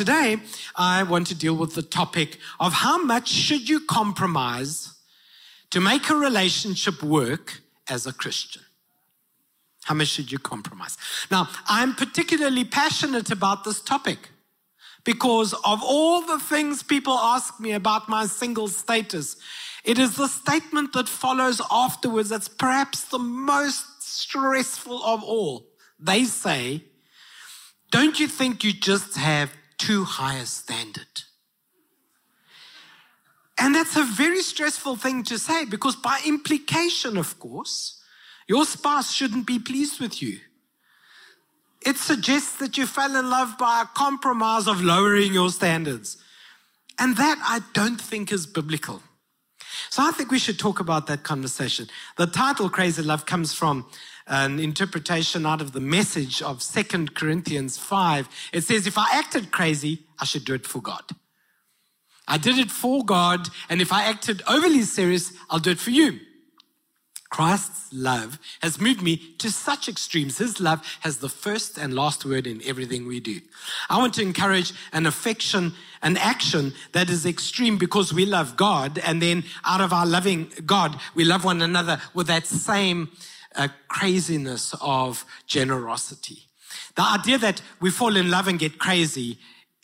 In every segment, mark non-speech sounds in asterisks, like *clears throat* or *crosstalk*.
today I want to deal with the topic of how much should you compromise to make a relationship work as a Christian? How much should you compromise? Now, I'm particularly passionate about this topic because of all the things people ask me about my single status. It is the statement that follows afterwards that's perhaps the most stressful of all. They say, Don't you think you just have too high a standard? And that's a very stressful thing to say because, by implication, of course, your spouse shouldn't be pleased with you. It suggests that you fell in love by a compromise of lowering your standards. And that I don't think is biblical. So I think we should talk about that conversation. The title Crazy Love comes from an interpretation out of the message of Second Corinthians 5. It says, If I acted crazy, I should do it for God. I did it for God, and if I acted overly serious, I'll do it for you. Christ's love has moved me to such extremes. His love has the first and last word in everything we do. I want to encourage an affection, an action that is extreme because we love God. And then out of our loving God, we love one another with that same uh, craziness of generosity. The idea that we fall in love and get crazy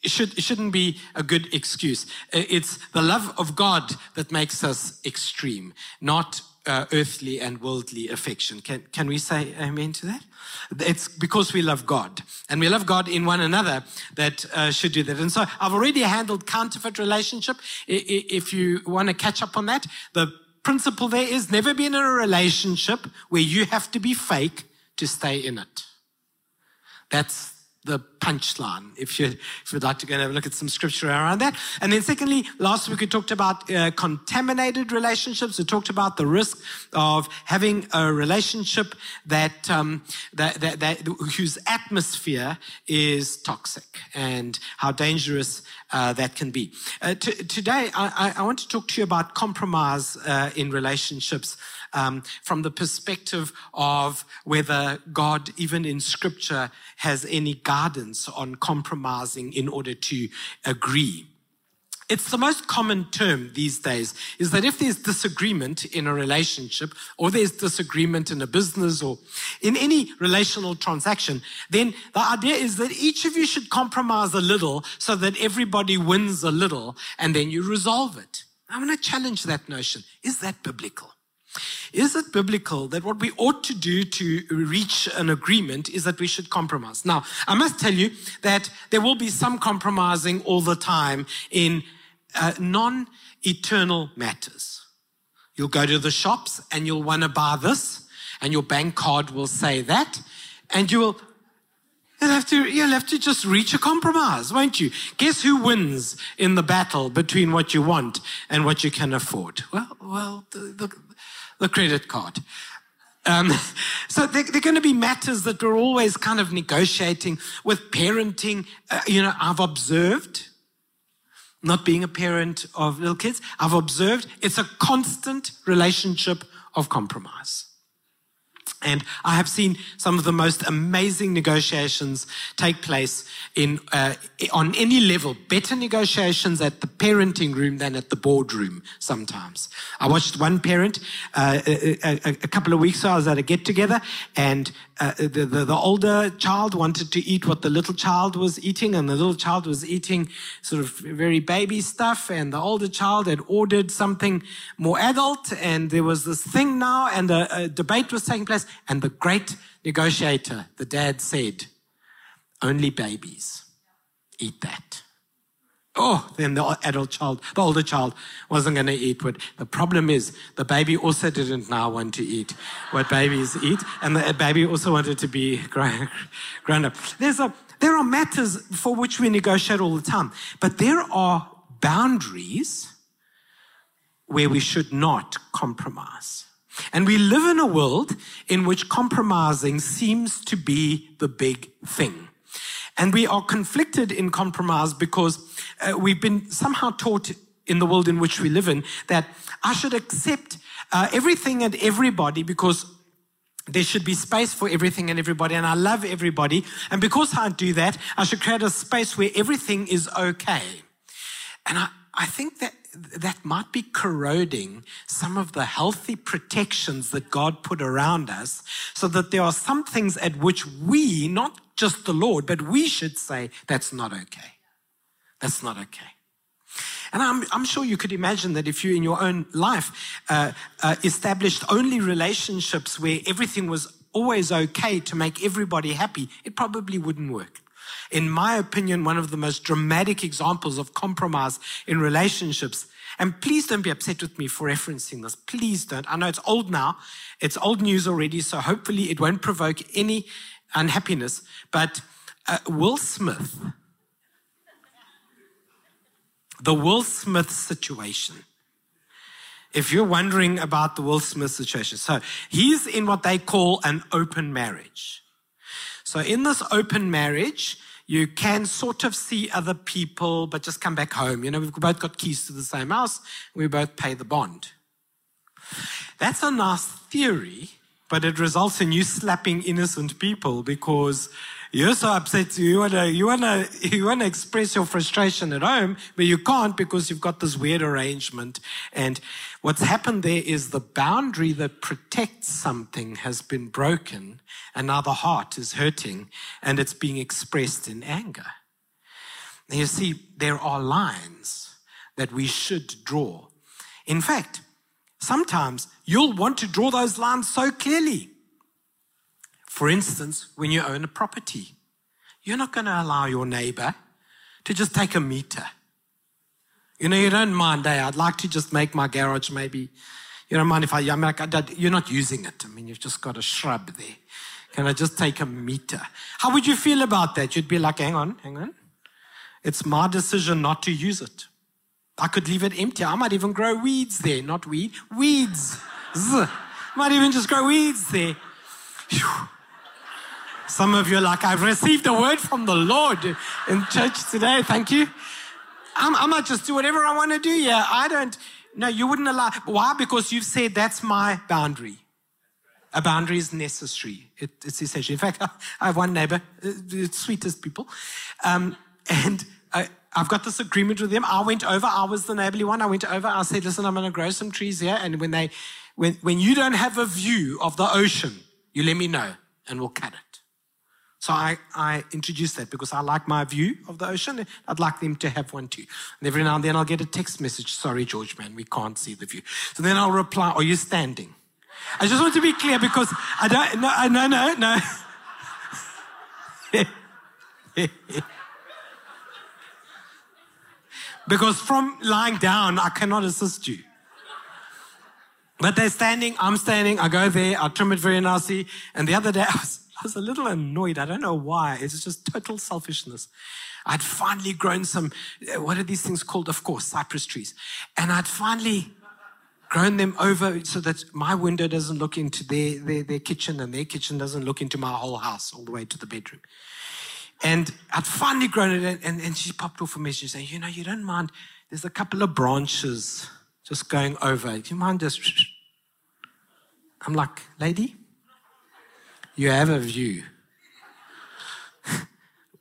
should, shouldn't be a good excuse. It's the love of God that makes us extreme, not uh, earthly and worldly affection. Can, can we say amen to that? It's because we love God and we love God in one another that uh, should do that. And so I've already handled counterfeit relationship. If you want to catch up on that, the principle there is never be in a relationship where you have to be fake to stay in it. That's the punchline if, you, if you'd like to go and have a look at some scripture around that. And then secondly, last week we talked about uh, contaminated relationships. We talked about the risk of having a relationship that, um, that, that, that whose atmosphere is toxic and how dangerous uh, that can be. Uh, t- today, I, I, want to talk to you about compromise uh, in relationships um, from the perspective of whether God, even in scripture, has any guidance on compromising in order to agree. It's the most common term these days is that if there's disagreement in a relationship or there's disagreement in a business or in any relational transaction, then the idea is that each of you should compromise a little so that everybody wins a little and then you resolve it. I want to challenge that notion. Is that biblical? Is it biblical that what we ought to do to reach an agreement is that we should compromise? Now, I must tell you that there will be some compromising all the time in uh, non eternal matters. You'll go to the shops and you'll want to buy this, and your bank card will say that, and you will You'll have to, you'll have to just reach a compromise, won't you? Guess who wins in the battle between what you want and what you can afford? Well, well, the, the, the credit card. Um, *laughs* so there, are going to be matters that we're always kind of negotiating with parenting. Uh, you know, I've observed, not being a parent of little kids, I've observed it's a constant relationship of compromise. And I have seen some of the most amazing negotiations take place in, uh, on any level, better negotiations at the parenting room than at the boardroom sometimes. I watched one parent uh, a, a, a, couple of weeks ago, I was at a get together, and uh, the, the, the, older child wanted to eat what the little child was eating, and the little child was eating sort of very baby stuff, and the older child had ordered something more adult, and there was this thing now, and a, a debate was taking place, and the great negotiator, the dad said, only babies eat that. Oh, then the adult child, the older child wasn't going to eat what. The problem is the baby also didn't now want to eat what babies eat, and the baby also wanted to be *laughs* grown, grown up. There's a, there are matters for which we negotiate all the time, but there are boundaries where we should not compromise. And we live in a world in which compromising seems to be the big thing. And we are conflicted in compromise because uh, we've been somehow taught in the world in which we live in that I should accept uh, everything and everybody because there should be space for everything and everybody, and I love everybody. And because I do that, I should create a space where everything is okay. And I, I think that that might be corroding some of the healthy protections that God put around us, so that there are some things at which we, not just the Lord, but we should say, that's not okay. That's not okay. And I'm, I'm, sure you could imagine that if you in your own life uh, uh, established only relationships where everything was always okay to make everybody happy, it probably wouldn't work. In my opinion, one of the most dramatic examples of compromise in relationships, and please don't be upset with me for referencing this. Please don't. I know it's old now. It's old news already, so hopefully it won't provoke any unhappiness. But uh, Will Smith, the Will Smith situation. If you're wondering about the Will Smith situation, so he's in what they call an open marriage. So in this open marriage, you can sort of see other people, but just come back home. You know, we've both got keys to the same house. We both pay the bond. That's a nice theory, but it results in you slapping innocent people because you're so upset. You wanna, you wanna, *laughs* you wanna express your frustration at home, but you can't because you've got this weird arrangement. And what's happened there is the boundary that protects something has been broken, and now the heart is hurting, and it's being expressed in anger. Now you see, there are lines that we should draw. In fact, sometimes you'll want to draw those lines so clearly. For instance, when you own a property, you're not going to allow your neighbor to just take a meter. You know, you don't mind, hey, I'd like to just make my garage maybe, you don't mind if I, I'm like, you're not using it. I mean, you've just got a shrub there. Can I just take a meter? How would you feel about that? You'd be like, hang on, hang on. It's my decision not to use it. I could leave it empty. I might even grow weeds there, not weed, weeds. Might even just grow weeds there. Whew. Some of you are like, I've received a word from the Lord in church today. Thank you. I'm, I might just do whatever I want to do. Yeah, I don't. No, you wouldn't allow. Why? Because you've said that's my boundary. A boundary is necessary. It, it's essential. In fact, *laughs* I have one neighbor, uh, the sweetest people, um, and I, I've got this agreement with them. I went over. I was the neighborly one. I went over. I said, "Listen, I'm going to grow some trees here, and when they, when when you don't have a view of the ocean, you let me know, and we'll cut it." So I, I introduced that because I like my view of the ocean. I'd like them to have one too. And every now and then I'll get a text message, sorry, George, man, we can't see the view. So then I'll reply, are you standing? I just want to be clear because I don't, no, no, no, no. *laughs* because from lying down, I cannot assist you. But they're standing, I'm standing, I go there, I trim it very nicely. And the other day I was, I was a little annoyed. I don't know why. It's just total selfishness. I'd finally grown some, uh, what are these things called? Of course, cypress trees. And I'd finally grown them over so that my window doesn't look into their, their, their kitchen and their kitchen doesn't look into my whole house all the way to the bedroom. And I'd finally grown it, and, and she popped off a message saying, You know, you don't mind, there's a couple of branches just going over. Do you mind just. I'm like, Lady, you have a view. *laughs*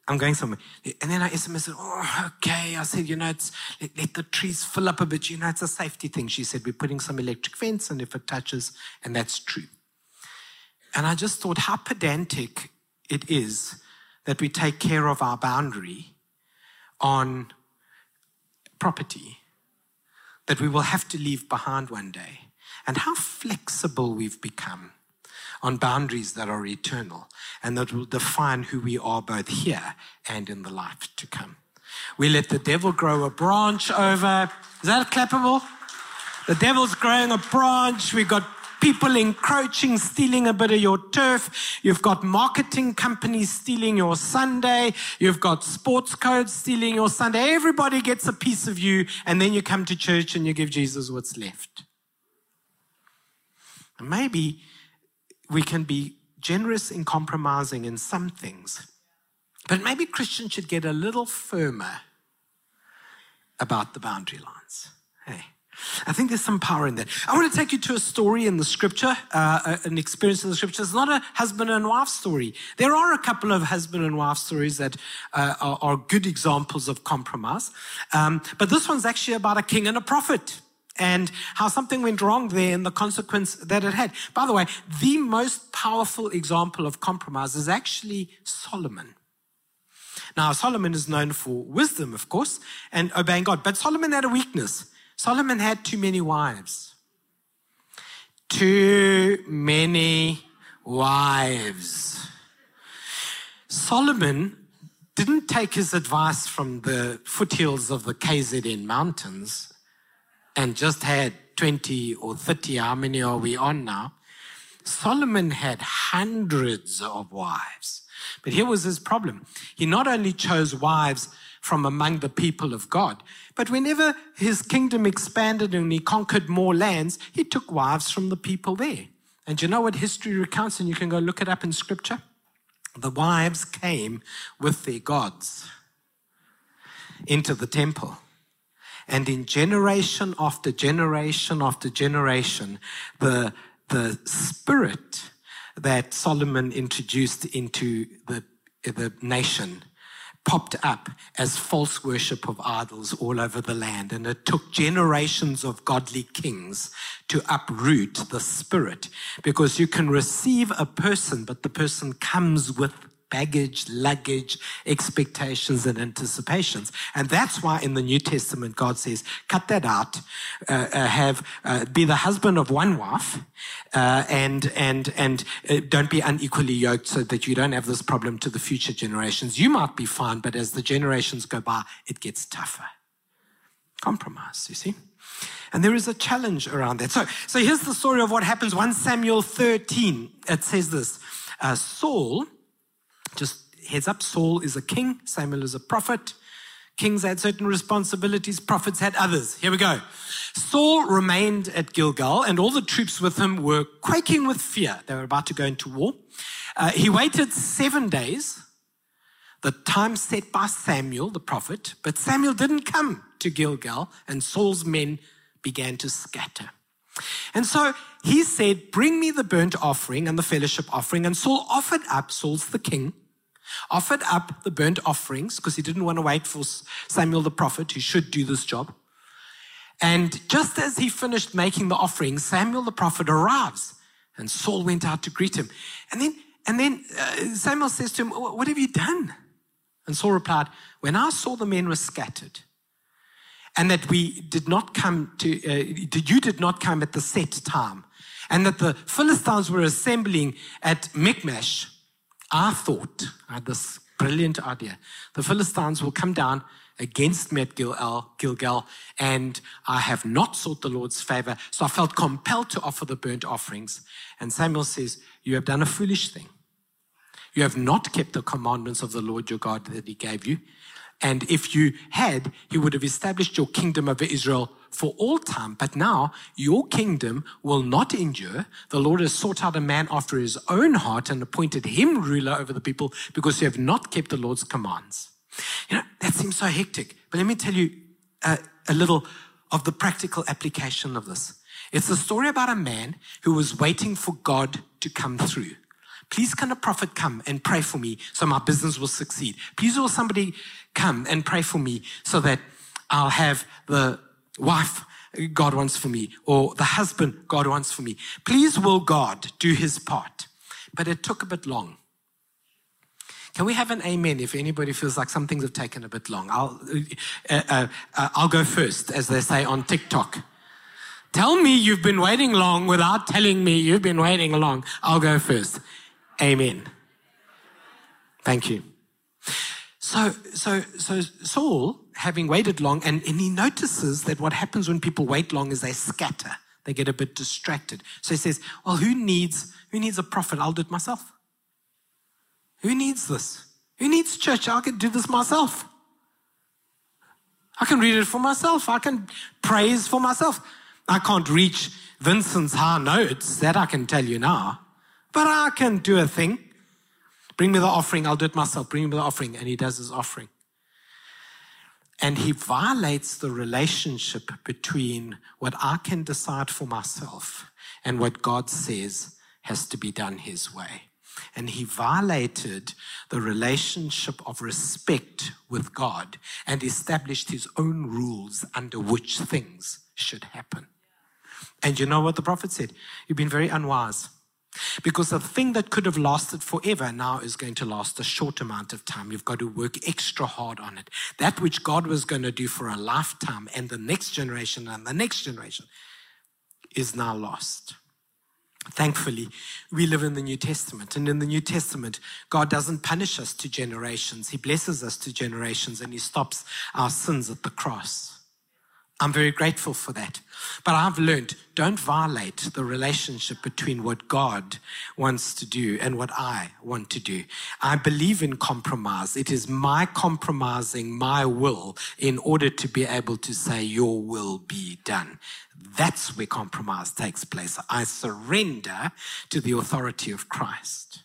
I'm going somewhere. And then I SMS said, Oh, okay. I said, You know, it's, let, let, the trees fill up a bit. You know, it's a safety thing. She said, We're putting some electric fence, and if it touches, and that's true. And I just thought how pedantic it is that we take care of our boundary on property that we will have to leave behind one day, and how flexible we've become on boundaries that are eternal and that will define who we are both here and in the life to come. We let the devil grow a branch over. Is that clappable? The devil's growing a branch. We've got people encroaching, stealing a bit of your turf. You've got marketing companies stealing your Sunday. You've got sports codes stealing your Sunday. Everybody gets a piece of you, and then you come to church and you give Jesus what's left. Maybe we can be generous in compromising in some things, but maybe Christians should get a little firmer about the boundary lines. Hey, I think there's some power in that. I want to take you to a story in the scripture, uh, an experience in the scripture. It's not a husband and wife story. There are a couple of husband and wife stories that uh, are, are, good examples of compromise. Um, but this one's actually about a king and a prophet and how something went wrong there and the consequence that it had. By the way, the most powerful example of compromise is actually Solomon. Now, Solomon is known for wisdom, of course, and obeying God, but Solomon had a weakness. Solomon had too many wives. Too many wives. Solomon didn't take his advice from the foothills of the KZN mountains and just had 20 or 30. How many are we on now? Solomon had hundreds of wives. But here was his problem. He not only chose wives from among the people of God. But whenever his kingdom expanded and he conquered more lands, he took wives from the people there. And you know what history recounts? And you can go look it up in scripture. The wives came with their gods into the temple. And in generation after generation after generation, the, the spirit that Solomon introduced into the, the nation popped up as false worship of idols all over the land. And it took generations of godly kings to uproot the spirit because you can receive a person, but the person comes with baggage, luggage, expectations, and anticipations. And that's why in the New Testament, God says, cut that out, uh, uh, have, uh, be the husband of one wife, uh, and, and, and uh, don't be unequally yoked so that you don't have this problem to the future generations. You might be fine, but as the generations go by, it gets tougher. Compromise, you see? And there is a challenge around that. So, so here's the story of what happens. 1 Samuel 13, it says this. Uh, Saul just heads up Saul is a king, Samuel is a prophet. Kings had certain responsibilities, prophets had others. Here we go. Saul remained at Gilgal, and all the troops with him were quaking with fear. They were about to go into war. Uh, he waited seven days, the time set by Samuel, the prophet, but Samuel didn't come to Gilgal, and Saul's men began to scatter. And so he said, Bring me the burnt offering and the fellowship offering. And Saul offered up, Saul's the king, offered up the burnt offerings because he didn't want to wait for Samuel the prophet, who should do this job. And just as he finished making the offering, Samuel the prophet arrives, and Saul went out to greet him. And then, and then uh, Samuel says to him, "What have you done?" And Saul replied, "When I saw the men were scattered, and that we did not come to, uh, you did not come at the set time, and that the Philistines were assembling at Michmash." I thought, I had this brilliant idea. The Philistines will come down against me at Gilgal, Gilgal, and I have not sought the Lord's favor. So I felt compelled to offer the burnt offerings. And Samuel says, You have done a foolish thing. You have not kept the commandments of the Lord your God that he gave you. And if you had, he would have established your kingdom over Israel for all time. But now your kingdom will not endure. The Lord has sought out a man after his own heart and appointed him ruler over the people because you have not kept the Lord's commands. You know, that seems so hectic. But let me tell you a, a little of the practical application of this. It's a story about a man who was waiting for God to come through. Please, can a prophet come and pray for me so my business will succeed? Please, will somebody come and pray for me so that I'll have the wife God wants for me or the husband God wants for me. Please will God do his part. But it took a bit long. Can we have an amen if anybody feels like some things have taken a bit long? I'll, uh, uh, uh, I'll go first, as they say on TikTok. Tell me you've been waiting long without telling me you've been waiting long. I'll go first. Amen. Thank you. So, so, so Saul, having waited long, and, and he notices that what happens when people wait long is they scatter. They get a bit distracted. So he says, Well, who needs, who needs a prophet? I'll do it myself. Who needs this? Who needs church? I can do this myself. I can read it for myself. I can praise for myself. I can't reach Vincent's high notes, that I can tell you now. But I can do a thing. Bring me the offering, I'll do it myself. Bring me the offering. And he does his offering. And he violates the relationship between what I can decide for myself and what God says has to be done his way. And he violated the relationship of respect with God and established his own rules under which things should happen. And you know what the prophet said? You've been very unwise. Because the thing that could have lasted forever now is going to last a short amount of time. You've got to work extra hard on it. That which God was going to do for a lifetime and the next generation and the next generation is now lost. Thankfully, we live in the New Testament. And in the New Testament, God doesn't punish us to generations, He blesses us to generations and He stops our sins at the cross. I'm very grateful for that. But I've learned don't violate the relationship between what God wants to do and what I want to do. I believe in compromise. It is my compromising my will in order to be able to say, Your will be done. That's where compromise takes place. I surrender to the authority of Christ.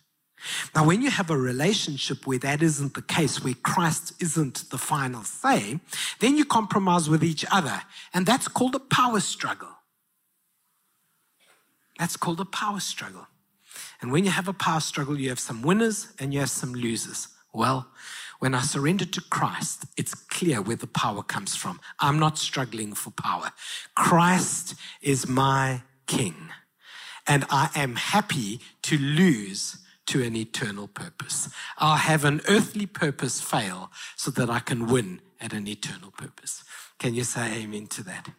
Now, when you have a relationship where that isn't the case, where Christ isn't the final say, then you compromise with each other. And that's called a power struggle. That's called a power struggle. And when you have a power struggle, you have some winners and you have some losers. Well, when I surrender to Christ, it's clear where the power comes from. I'm not struggling for power. Christ is my king. And I am happy to lose to an eternal purpose. I'll have an earthly purpose fail so that I can win at an eternal purpose. Can you say amen to that?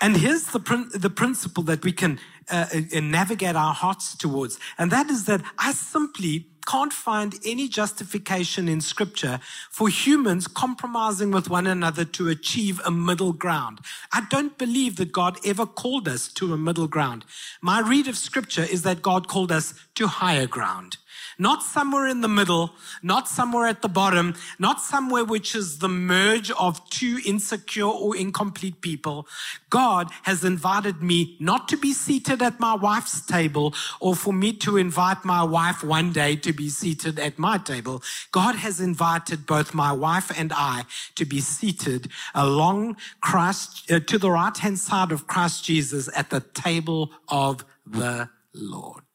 And here's the, prin- the principle that we can uh, uh, navigate our hearts towards, and that is that I simply can't find any justification in scripture for humans compromising with one another to achieve a middle ground. I don't believe that God ever called us to a middle ground. My read of scripture is that God called us to higher ground. Not somewhere in the middle, not somewhere at the bottom, not somewhere which is the merge of two insecure or incomplete people. God has invited me not to be seated at my wife's table or for me to invite my wife one day to be seated at my table. God has invited both my wife and I to be seated along Christ, uh, to the right hand side of Christ Jesus at the table of the Lord.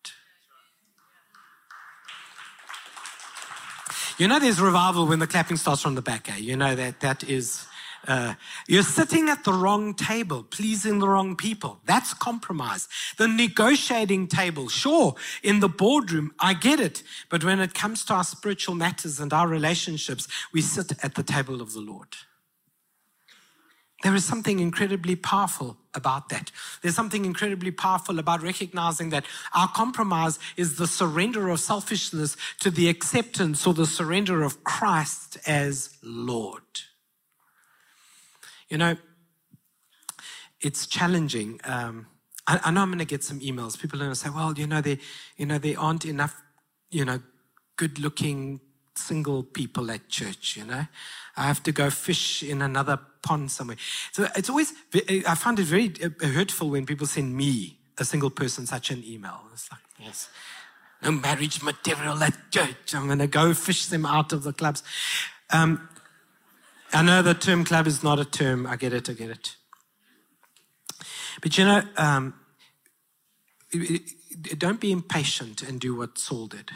You know, there's revival when the clapping starts from the back. Eh? You know that that is. Uh, you're sitting at the wrong table, pleasing the wrong people. That's compromise. The negotiating table, sure, in the boardroom, I get it. But when it comes to our spiritual matters and our relationships, we sit at the table of the Lord. There is something incredibly powerful about that. There's something incredibly powerful about recognizing that our compromise is the surrender of selfishness to the acceptance or the surrender of Christ as Lord. You know, it's challenging. Um, I, I, know I'm going to get some emails. People are going to say, "Well, you know, there, you know, there aren't enough, you know, good-looking single people at church." You know, I have to go fish in another pond somewhere. So it's always, I find it very uh, hurtful when people send me, a single person, such an email. It's like, yes, no marriage material at church. I'm going to go fish them out of the clubs. Um, I know the term club is not a term. I get it, I get it. But you know, um, don't be impatient and do what Saul did.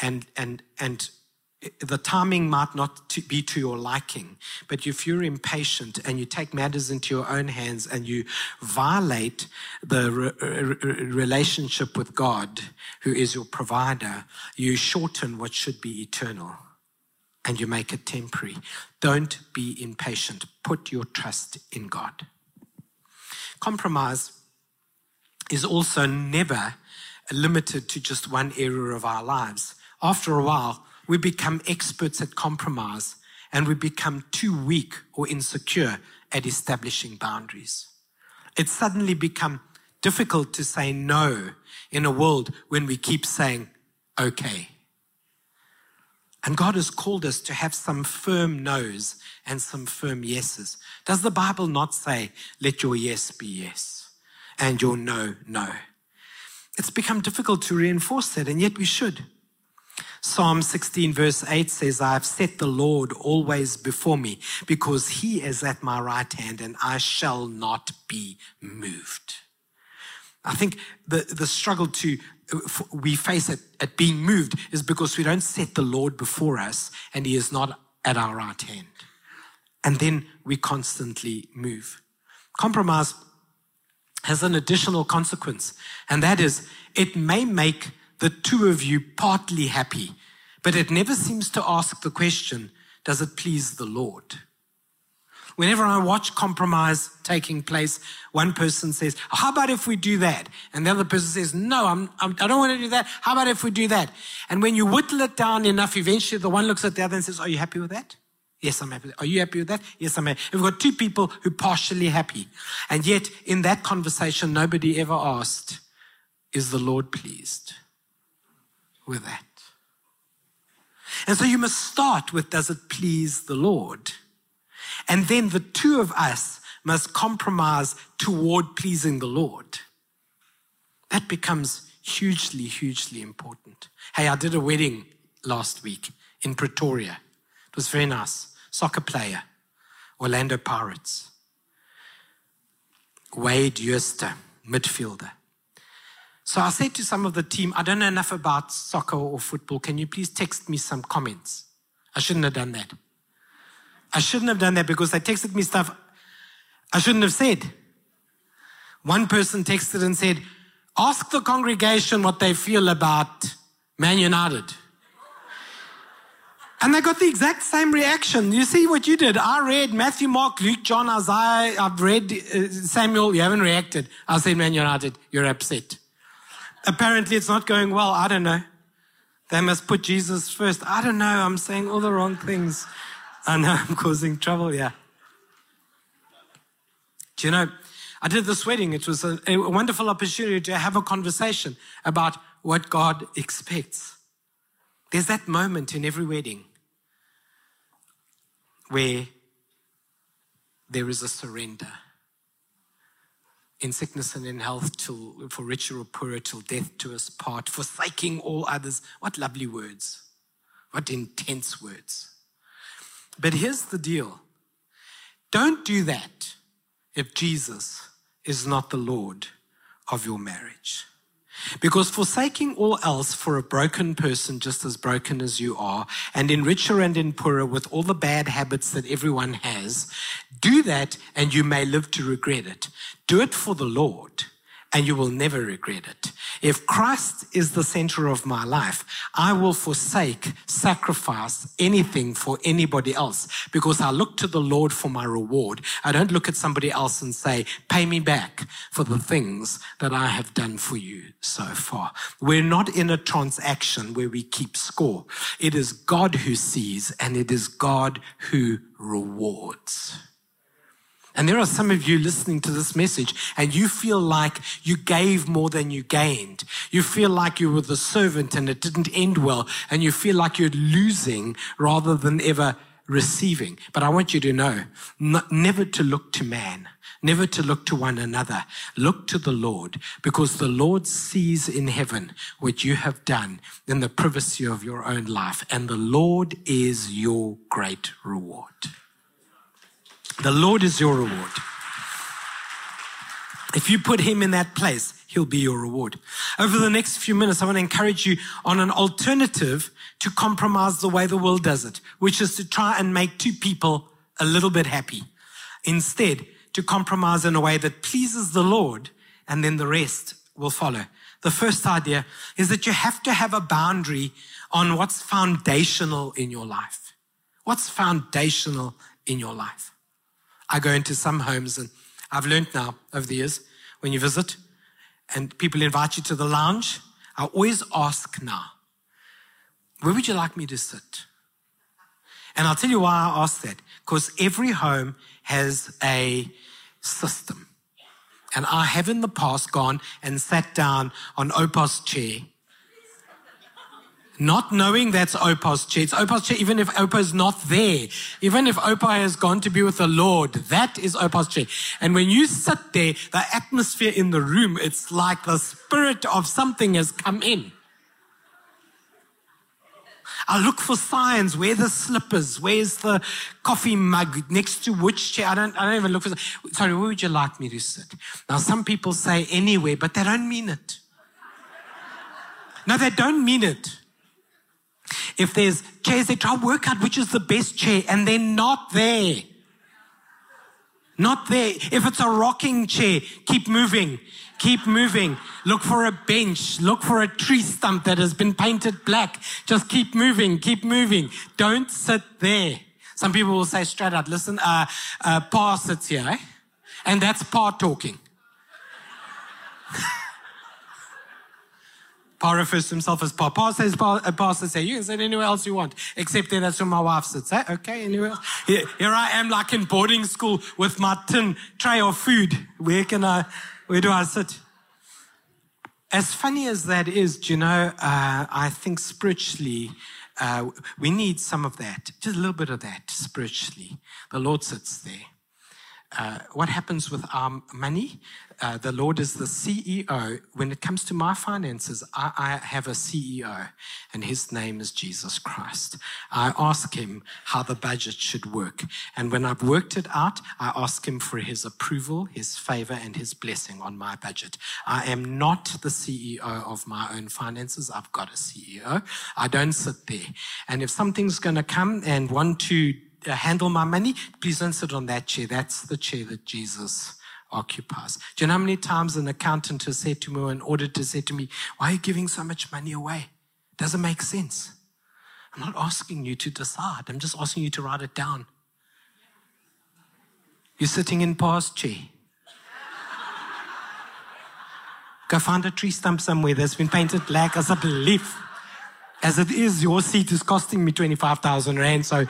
And, and, and the timing might not to be to your liking, but if you're impatient and you take matters into your own hands and you violate the re- relationship with God, who is your provider, you shorten what should be eternal and you make it temporary. Don't be impatient. Put your trust in God. Compromise is also never limited to just one area of our lives. After a while, we become experts at compromise and we become too weak or insecure at establishing boundaries. It's suddenly become difficult to say no in a world when we keep saying okay. And God has called us to have some firm no's and some firm yeses. Does the Bible not say, let your yes be yes and your no, no? It's become difficult to reinforce that, and yet we should. Psalm 16, verse 8 says, I have set the Lord always before me because he is at my right hand and I shall not be moved. I think the, the struggle to we face at, at being moved is because we don't set the Lord before us and he is not at our right hand. And then we constantly move. Compromise has an additional consequence, and that is it may make the two of you partly happy, but it never seems to ask the question, does it please the Lord? Whenever I watch compromise taking place, one person says, How about if we do that? And the other person says, No, I'm, I'm, I do not want to do that. How about if we do that? And when you whittle it down enough, eventually the one looks at the other and says, Are you happy with that? Yes, I'm happy. Are you happy with that? Yes, I'm happy. We've got two people who are partially happy. And yet, in that conversation, nobody ever asked, Is the Lord pleased with that? And so you must start with, Does it please the Lord? And then the two of us must compromise toward pleasing the Lord. That becomes hugely, hugely important. Hey, I did a wedding last week in Pretoria. It was very nice. Soccer player, Orlando Pirates. Wade Jooste, midfielder. So I said to some of the team, I don't know enough about soccer or football. Can you please text me some comments? I shouldn't have done that. I shouldn't have done that because they texted me stuff I shouldn't have said. One person texted and said, Ask the congregation what they feel about Man United. And they got the exact same reaction. You see what you did? I read Matthew, Mark, Luke, John, Isaiah. I've read uh, Samuel. You haven't reacted. I said, Man United, you're upset. Apparently, it's not going well. I don't know. They must put Jesus first. I don't know. I'm saying all the wrong things. I know I'm causing trouble, yeah. Do you know, I did this wedding. It was a, a wonderful opportunity to have a conversation about what God expects. There's that moment in every wedding where there is a surrender. In sickness and in health, till for richer or poorer, till death to us part, forsaking all others. What lovely words. What intense words. But here's the deal don't do that if Jesus is not the Lord of your marriage. Because forsaking all else for a broken person just as broken as you are, and in richer and in poorer with all the bad habits that everyone has, do that and you may live to regret it. Do it for the Lord and you will never regret it. If Christ is the center of my life, I will forsake, sacrifice anything for anybody else because I look to the Lord for my reward. I don't look at somebody else and say, pay me back for the things that I have done for you so far. We're not in a transaction where we keep score. It is God who sees and it is God who rewards. And there are some of you listening to this message and you feel like you gave more than you gained. You feel like you were the servant and it didn't end well. And you feel like you're losing rather than ever receiving. But I want you to know, never to look to man, never to look to one another. Look to the Lord because the Lord sees in heaven what you have done in the privacy of your own life. And the Lord is your great reward. The Lord is your reward. If you put Him in that place, He'll be your reward. Over the next few minutes, I want to encourage you on an alternative to compromise the way the world does it, which is to try and make two people a little bit happy. Instead, to compromise in a way that pleases the Lord, and then the rest will follow. The first idea is that you have to have a boundary on what's foundational in your life. What's foundational in your life? I go into some homes and I've learned now over the years when you visit and people invite you to the lounge, I always ask now, where would you like me to sit? And I'll tell you why I ask that. Because every home has a system. And I have in the past gone and sat down on Opa's chair not knowing that's Opa's chair. It's Opa's chair, even if Opa's not there. Even if Opa has gone to be with the Lord, that is Opa's chair. And when you sit there, the atmosphere in the room, it's like the spirit of something has come in. I look for signs. Where the slippers? Where's the coffee mug? Next to which chair? I don't, I don't even look for. Sorry, where would you like me to sit? Now, some people say anywhere, but they don't mean it. No, they don't mean it. If there's chairs, they try to work out which is the best chair, and they're not there. Not there. If it's a rocking chair, keep moving. Keep moving. Look for a bench. Look for a tree stump that has been painted black. Just keep moving. Keep moving. Don't sit there. Some people will say straight out, listen, uh, uh, Pa sits here, eh? and that's Pa talking. *laughs* Pa refers to himself as Pa. Pa says, Pa, uh, say, you can sit anywhere else you want, except there that's where my wife sits. Eh? Okay, anywhere else? Here, here I am like in boarding school with my tin tray of food. Where can I, where do I sit? As funny as that is, do you know, uh, I think spiritually, uh, we need some of that, just a little bit of that spiritually. The Lord sits there. Uh, what happens with our money? Uh, the Lord is the CEO. When it comes to my finances, I, I, have a CEO, and his name is Jesus Christ. I ask him how the budget should work. And when I've worked it out, I ask him for his approval, his favor, and his blessing on my budget. I am not the CEO of my own finances. I've got a CEO. I don't sit there. And if something's going to come and want to uh, handle my money, please don't sit on that chair. That's the chair that Jesus occupies. Do you know how many times an accountant has said to me or an auditor said to me, Why are you giving so much money away? Doesn't make sense. I'm not asking you to decide, I'm just asking you to write it down. You're sitting in Pa's chair. Go find a tree stump somewhere that's been painted black as a belief. As it is, your seat is costing me 25,000 Rand, so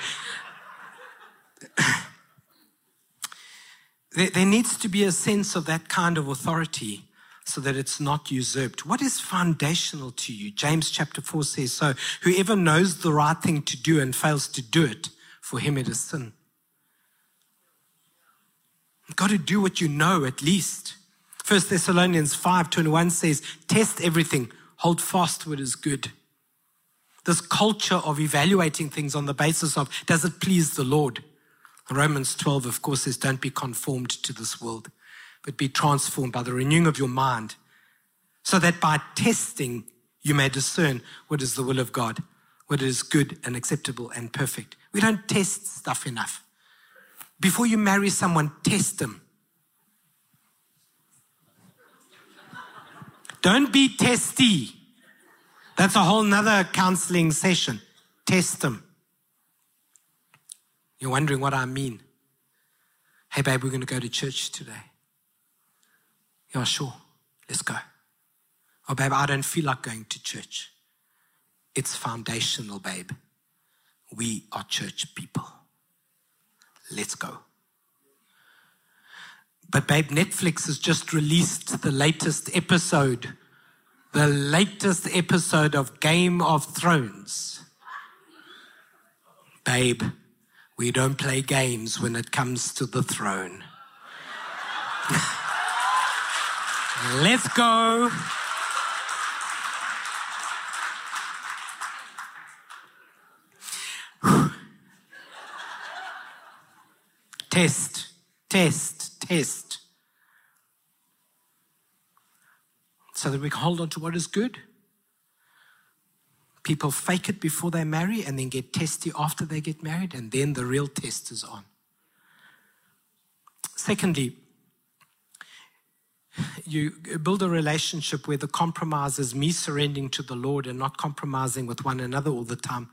there, there needs to be a sense of that kind of authority so that it's not usurped. What is foundational to you? James chapter 4 says so. Whoever knows the right thing to do and fails to do it, for him it is sin. You've got to do what you know at least. 1 Thessalonians 5:21 says, "Test everything, hold fast what is good." This culture of evaluating things on the basis of does it please the Lord? Romans 12, of course, says, Don't be conformed to this world, but be transformed by the renewing of your mind, so that by testing you may discern what is the will of God, what is good and acceptable and perfect. We don't test stuff enough. Before you marry someone, test them. Don't be testy. That's a whole nother counseling session. Test them. You're wondering what I mean. Hey, babe, we're going to go to church today. Yeah, sure. Let's go. Oh, babe, I don't feel like going to church. It's foundational, babe. We are church people. Let's go. But, babe, Netflix has just released the latest episode, the latest episode of Game of Thrones. Babe, we don't play games when it comes to the throne. *laughs* Let's go. *sighs* test, test, test. So that we can hold on to what is good People fake it before they marry and then get testy after they get married, and then the real test is on. Secondly, you build a relationship where the compromise is me surrendering to the Lord and not compromising with one another all the time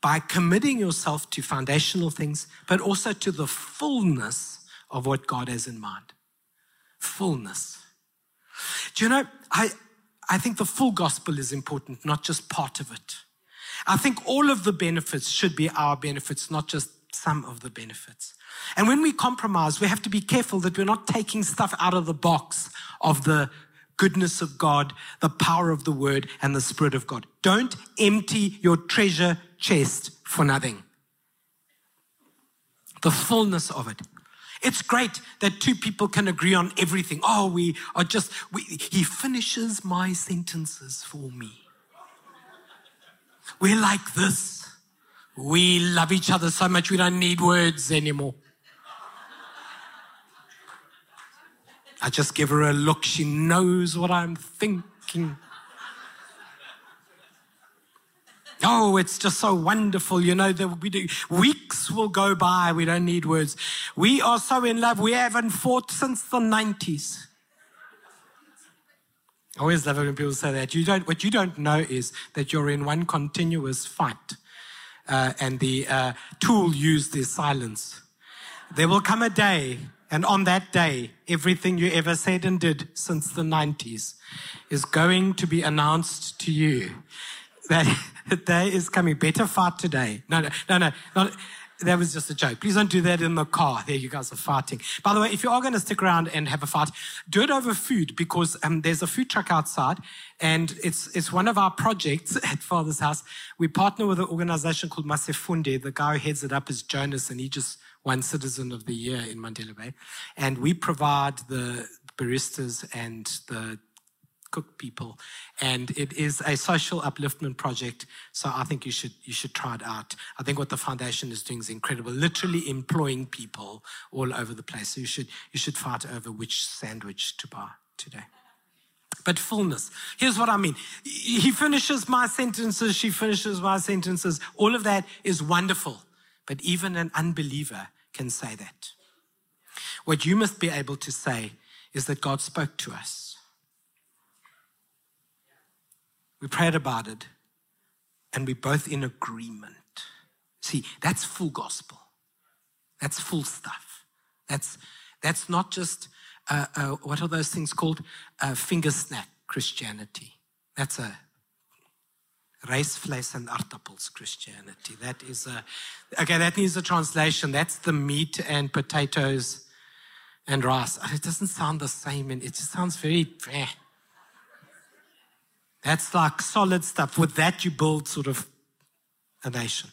by committing yourself to foundational things, but also to the fullness of what God has in mind. Fullness. Do you know, I, I think the full gospel is important, not just part of it. I think all of the benefits should be our benefits, not just some of the benefits. And when we compromise, we have to be careful that we're not taking stuff out of the box of the goodness of God, the power of the word, and the spirit of God. Don't empty your treasure chest for nothing. The fullness of it. It's great that two people can agree on everything. Oh, we are just, we, he finishes my sentences for me. We're like this. We love each other so much we don't need words anymore. I just give her a look. She knows what I'm thinking. Oh, it's just so wonderful. You know, that we do, weeks will go by. We don't need words. We are so in love. We haven't fought since the 90s. I always love it when people say that. You don't, what you don't know is that you're in one continuous fight. Uh, and the uh, tool used is silence. There will come a day, and on that day, everything you ever said and did since the 90s is going to be announced to you. That *laughs* the day is coming. Better fight today. No, no, no, no. Not, that was just a joke. Please don't do that in the car. There, you guys are fighting. By the way, if you are going to stick around and have a fight, do it over food because um, there's a food truck outside, and it's it's one of our projects *laughs* at Father's House. We partner with an organization called Masifunde. The guy who heads it up is Jonas, and he just won Citizen of the Year in Mandela Bay. And we provide the baristas and the cook people. And it is a social upliftment project. So I think you should you should try it out. I think what the foundation is doing is incredible, literally employing people all over the place. So you should you should fight over which sandwich to buy today. But fullness. Here's what I mean. He finishes my sentences, she finishes my sentences. All of that is wonderful. But even an unbeliever can say that. What you must be able to say is that God spoke to us We prayed about it, and we're both in agreement. See, that's full gospel. That's full stuff. That's, that's not just, uh, uh, what are those things called? Uh, finger snack Christianity. That's a race, flesh, and aardappels Christianity. That is a, okay, that needs a translation. That's the meat and potatoes and rice. It doesn't sound the same, and it just sounds very, eh. That's like solid stuff. With that, you build sort of a nation.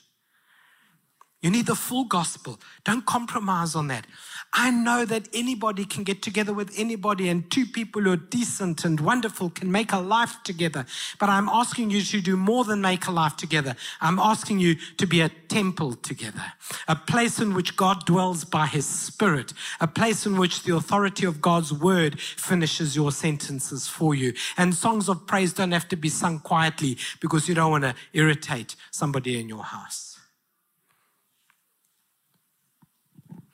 You need the full gospel. Don't compromise on that. I know that anybody can get together with anybody, and two people who are decent and wonderful can make a life together. But I'm asking you to do more than make a life together. I'm asking you to be a temple together, a place in which God dwells by his spirit, a place in which the authority of God's word finishes your sentences for you. And songs of praise don't have to be sung quietly because you don't want to irritate somebody in your house.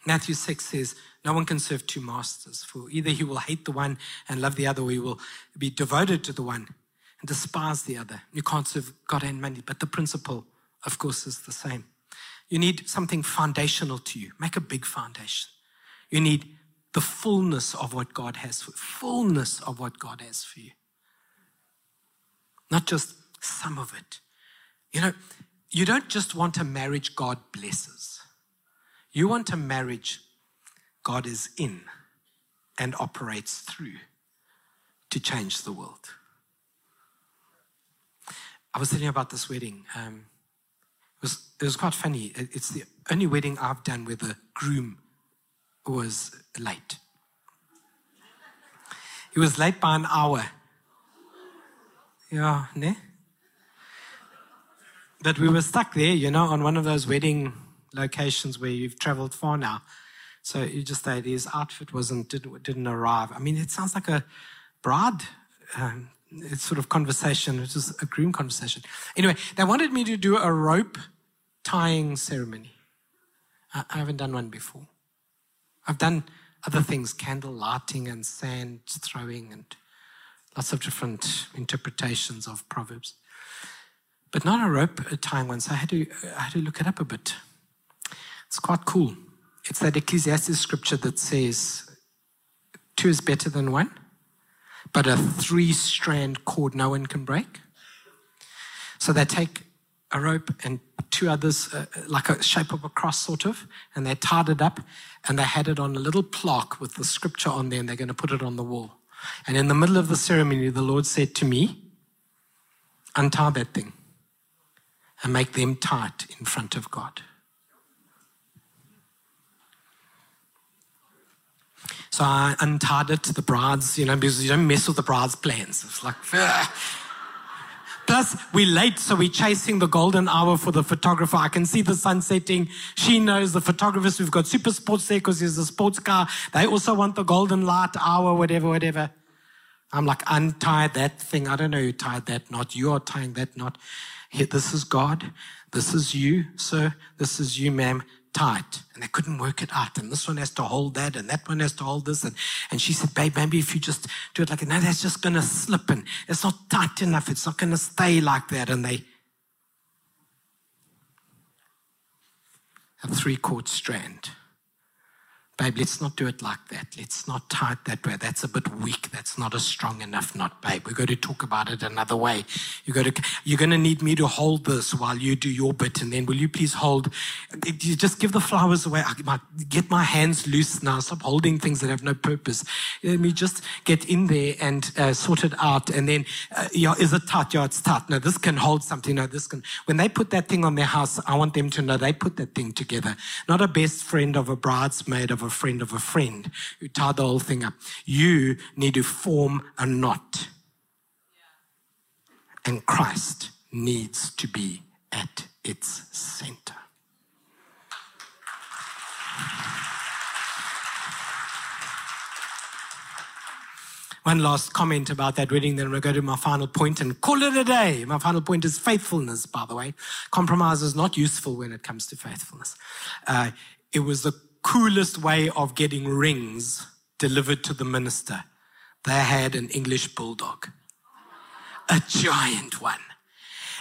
Matthew 6 says, No one can serve two masters, for either he will hate the one and love the other, or he will be devoted to the one and despise the other. You can't serve God and money, but the principle, of course, is the same. You need something foundational to you. Make a big foundation. You need the fullness of what God has for you, fullness of what God has for you. Not just some of it. You know, you don't just want a marriage God blesses. You want a marriage God is in and operates through to change the world. I was thinking about this wedding. Um, it, was, it was quite funny. It's the only wedding I've done where the groom was late. He was late by an hour. Yeah, ne? But we were stuck there, you know, on one of those wedding locations where you've traveled far now. So you just say his outfit wasn't didn't, didn't arrive. I mean, it sounds like a bride. Um, sort of conversation, which is a groom conversation. Anyway, they wanted me to do a rope tying ceremony. I, I haven't done one before. I've done other things, candle lighting and sand throwing and lots of different interpretations of Proverbs. But not a rope tying one, so I had to, I had to look it up a bit. It's quite cool. It's that Ecclesiastes scripture that says two is better than one, but a three strand cord no one can break. So they take a rope and two others, uh, like a shape of a cross, sort of, and they tied it up and they had it on a little plaque with the scripture on there and they're going to put it on the wall. And in the middle of the ceremony, the Lord said to me, Untie that thing and make them tight in front of God. So I untied it to the bride's, you know, because you don't mess with the bride's plans. It's like, ugh. Plus, we're late, so we're chasing the golden hour for the photographer. I can see the sun setting. She knows the photographers. We've got super sports there because he's a sports car. They also want the golden light hour, whatever, whatever. I'm like, untie that thing. I don't know who tied that knot. You are tying that knot. This is God. This is you, sir. This is you, ma'am. Tight. And they couldn't work it out. And this one has to hold that, and that one has to hold this. And, and she said, babe, maybe if you just do it like, no, that's just going to slip. And it's not tight enough. It's not going to stay like that. And they, a three chord strand babe, let's not do it like that. Let's not tie it that way. That's a bit weak. That's not a strong enough knot, babe. We're going to talk about it another way. You're going to, you're going to need me to hold this while you do your bit. And then will you please hold, you just give the flowers away. I get my hands loose now. Stop holding things that have no purpose. Let me just get in there and uh, sort it out. And then, uh, yeah, is it tight? Yeah, it's tight. No, this can hold something. No, this can. When they put that thing on their house, I want them to know they put that thing together. Not a best friend of a bridesmaid of a friend of a friend who tied the whole thing up. You need to form a knot. And Christ needs to be at its center. One last comment about that wedding, then we'll go to my final point and call it a day. My final point is faithfulness, by the way. Compromise is not useful when it comes to faithfulness. Uh, it was the coolest way of getting rings delivered to the minister. They had an English bulldog, a giant one.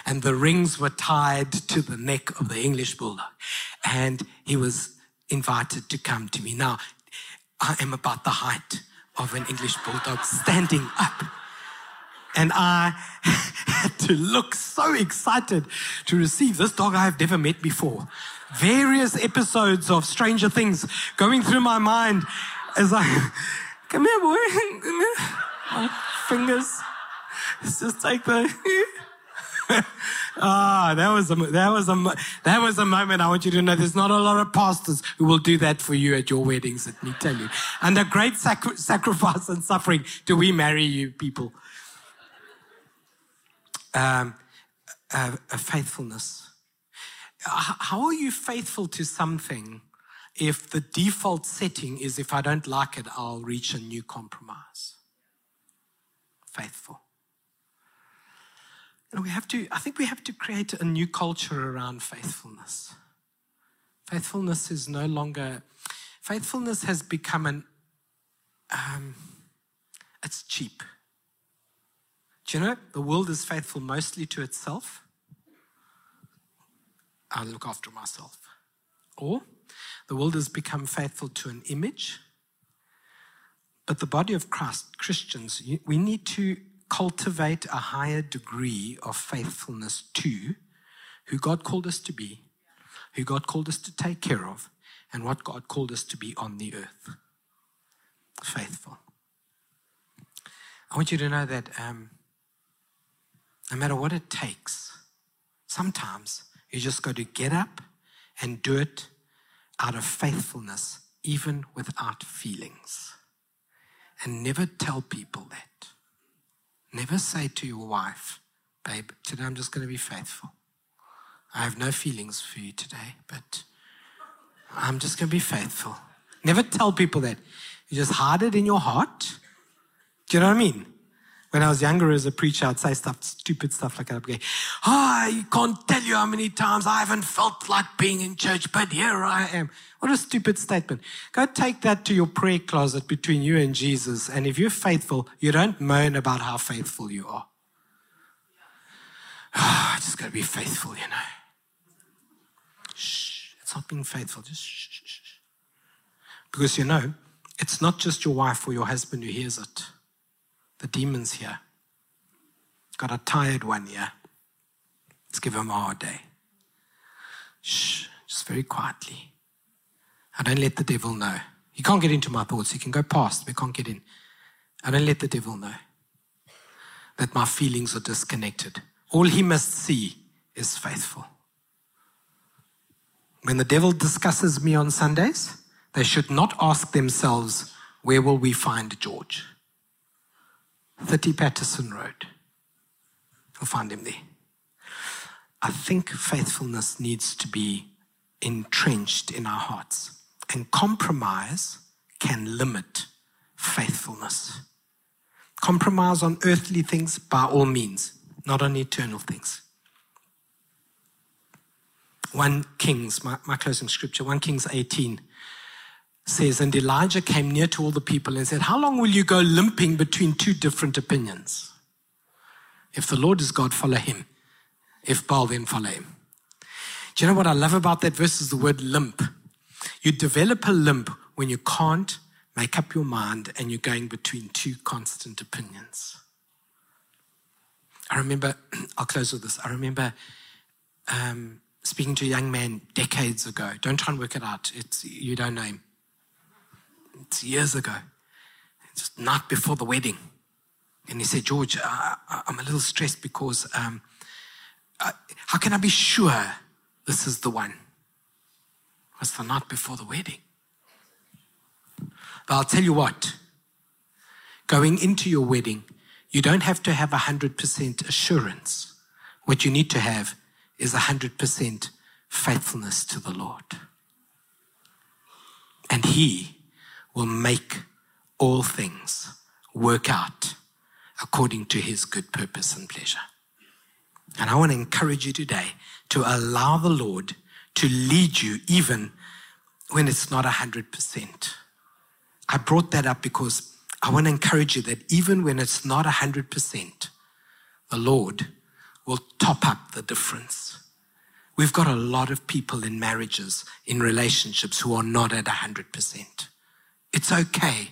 And the rings were tied to the neck of the English bulldog. And he was invited to come to me. Now, I am about the height of an English bulldog standing up. And I *laughs* had to look so excited to receive this dog I have never met before various episodes of Stranger Things going through my mind as I *laughs* come here, boy. *laughs* My fingers. Let's just take the. ah, that was a that was a that was a moment. I want you to know there's not a lot of pastors who will do that for you at your weddings. Let me tell you, and under great sacri- sacrifice and suffering, do we marry you, people? Um, a, a faithfulness how are you faithful to something if the default setting is if I don't like it, I'll reach a new compromise? Faithful. And we have to, I think we have to create a new culture around faithfulness. Faithfulness is no longer, faithfulness has become an, um, it's cheap. Do you know, the world is faithful mostly to itself I look after myself. Or the world has become faithful to an image. But the body of Christ, Christians, we need to cultivate a higher degree of faithfulness to who God called us to be, who God called us to take care of, and what God called us to be on the earth. Faithful. I want you to know that um, no matter what it takes, sometimes you just got to get up and do it out of faithfulness, even without feelings. And never tell people that. Never say to your wife, babe, today I'm just going to be faithful. I have no feelings for you today, but I'm just going to be faithful. Never tell people that. You just hide it in your heart. Do you know what I mean? When I was younger as a preacher, I'd say stuff, stupid stuff like that. Go, oh, I can't tell you how many times I haven't felt like being in church, but here I am. What a stupid statement. Go take that to your prayer closet between you and Jesus. And if you're faithful, you don't moan about how faithful you are. Oh, *sighs* I just got to be faithful, you know. Shh. It's not being faithful. Just shh, shh, shh. Because you know, it's not just your wife or your husband who hears it the demons here. Got a tired one here. Let's give him a hard day. Shh, just very quietly. I don't let the devil know. He can't get into my thoughts. He can go past, but can't get in. I don't let the devil know that my feelings are disconnected. All he must see is faithful. When the devil discusses me on Sundays, they should not ask themselves, Where will we find George? 30 Patterson Road. You'll find him there. I think faithfulness needs to be entrenched in our hearts, and compromise can limit faithfulness. Compromise on earthly things by all means, not on eternal things. 1 Kings, my, my closing scripture, 1 Kings 18 says, And Elijah came near to all the people and said, How long will you go limping between two different opinions? If the Lord is God, follow him. If Baal, then follow him. Do you know what I love about that verse is the word limp. You develop a limp when you can't make up your mind and you're going between two constant opinions. I remember, *clears throat* I'll close with this. I remember um, speaking to a young man decades ago. Don't try and work it out. It's, you don't know him. It's years ago. It's night before the wedding. And he said, George, I, am a little stressed because um, I, how can I be sure this is the one? It was the night before the wedding. But I'll tell you what, going into your wedding, you don't have to have 100% assurance. What you need to have is 100% faithfulness to the Lord. And He will make all things work out according to His good purpose and pleasure. And I want to encourage you today to allow the Lord to lead you even when it's not 100%. I brought that up because I want to encourage you that even when it's not 100%, the Lord will top up the difference. We've got a lot of people in marriages, in relationships, who are not at 100%. It's okay.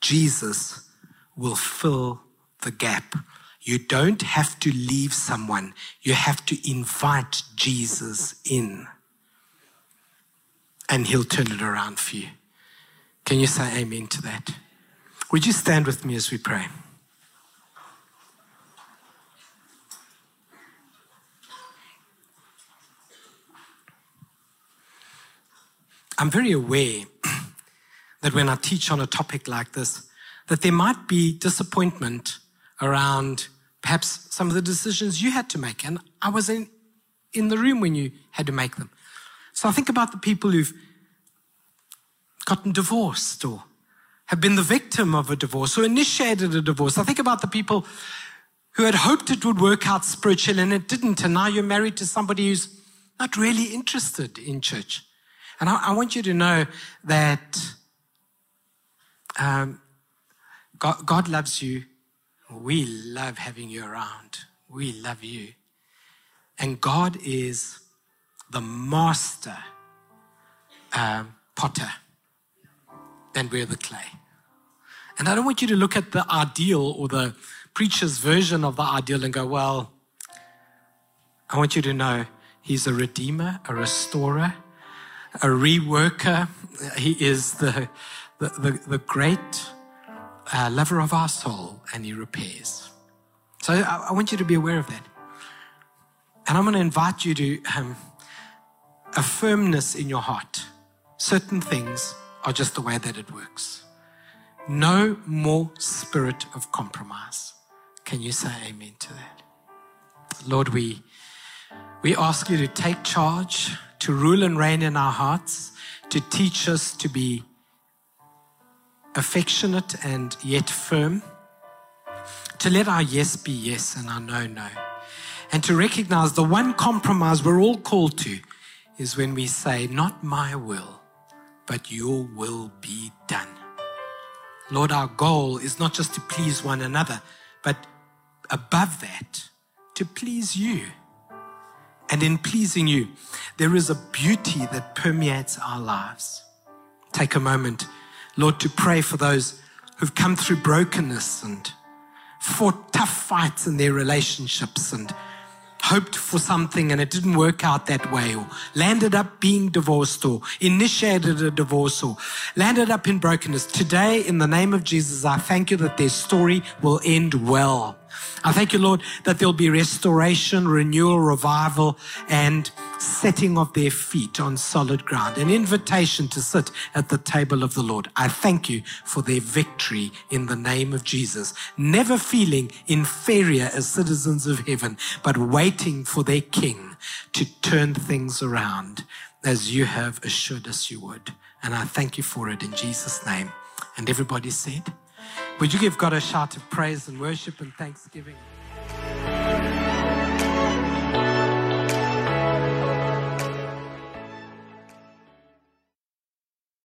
Jesus will fill the gap. You don't have to leave someone, you have to invite Jesus in, and he'll turn it around for you. Can you say amen to that? Would you stand with me as we pray? I'm very aware *clears throat* that when I teach on a topic like this, that there might be disappointment around perhaps some of the decisions you had to make. And I was in, in the room when you had to make them. So I think about the people who've gotten divorced or have been the victim of a divorce or initiated a divorce. I think about the people who had hoped it would work out spiritually and it didn't. And now you're married to somebody who's not really interested in church. And I, I want you to know that um, God, God loves you. We love having you around. We love you. And God is the master um, potter and we're the clay. And I don't want you to look at the ideal or the preacher's version of the ideal and go, well, I want you to know he's a redeemer, a restorer, a reworker. He is the, the, the, the great uh, lover of our soul and he repairs. So I, I, want you to be aware of that. And I'm going to invite you to um, a firmness in your heart. Certain things are just the way that it works. No more spirit of compromise. Can you say amen to that? Lord, we, we ask you to take charge, to rule and reign in our hearts, to teach us to be affectionate and yet firm, to let our yes be yes and our no, no, and to recognize the one compromise we're all called to is when we say, Not my will but your will be done. Lord, our goal is not just to please one another, but above that, to please you. And in pleasing you, there is a beauty that permeates our lives. Take a moment, Lord, to pray for those who've come through brokenness and fought tough fights in their relationships and hoped for something and it didn't work out that way, or landed up being divorced, or initiated a divorce, or landed up in brokenness. Today, in the name of Jesus, I thank you that their story will end well. I thank you, Lord, that there'll be restoration, renewal, revival, and setting of their feet on solid ground, an invitation to sit at the table of the Lord. I thank you for their victory in the name of Jesus, never feeling inferior as citizens of heaven, but waiting for their King to turn things around as you have assured us you would. And I thank you for it in Jesus' name. And everybody said, would you give God a shout of praise and worship and thanksgiving?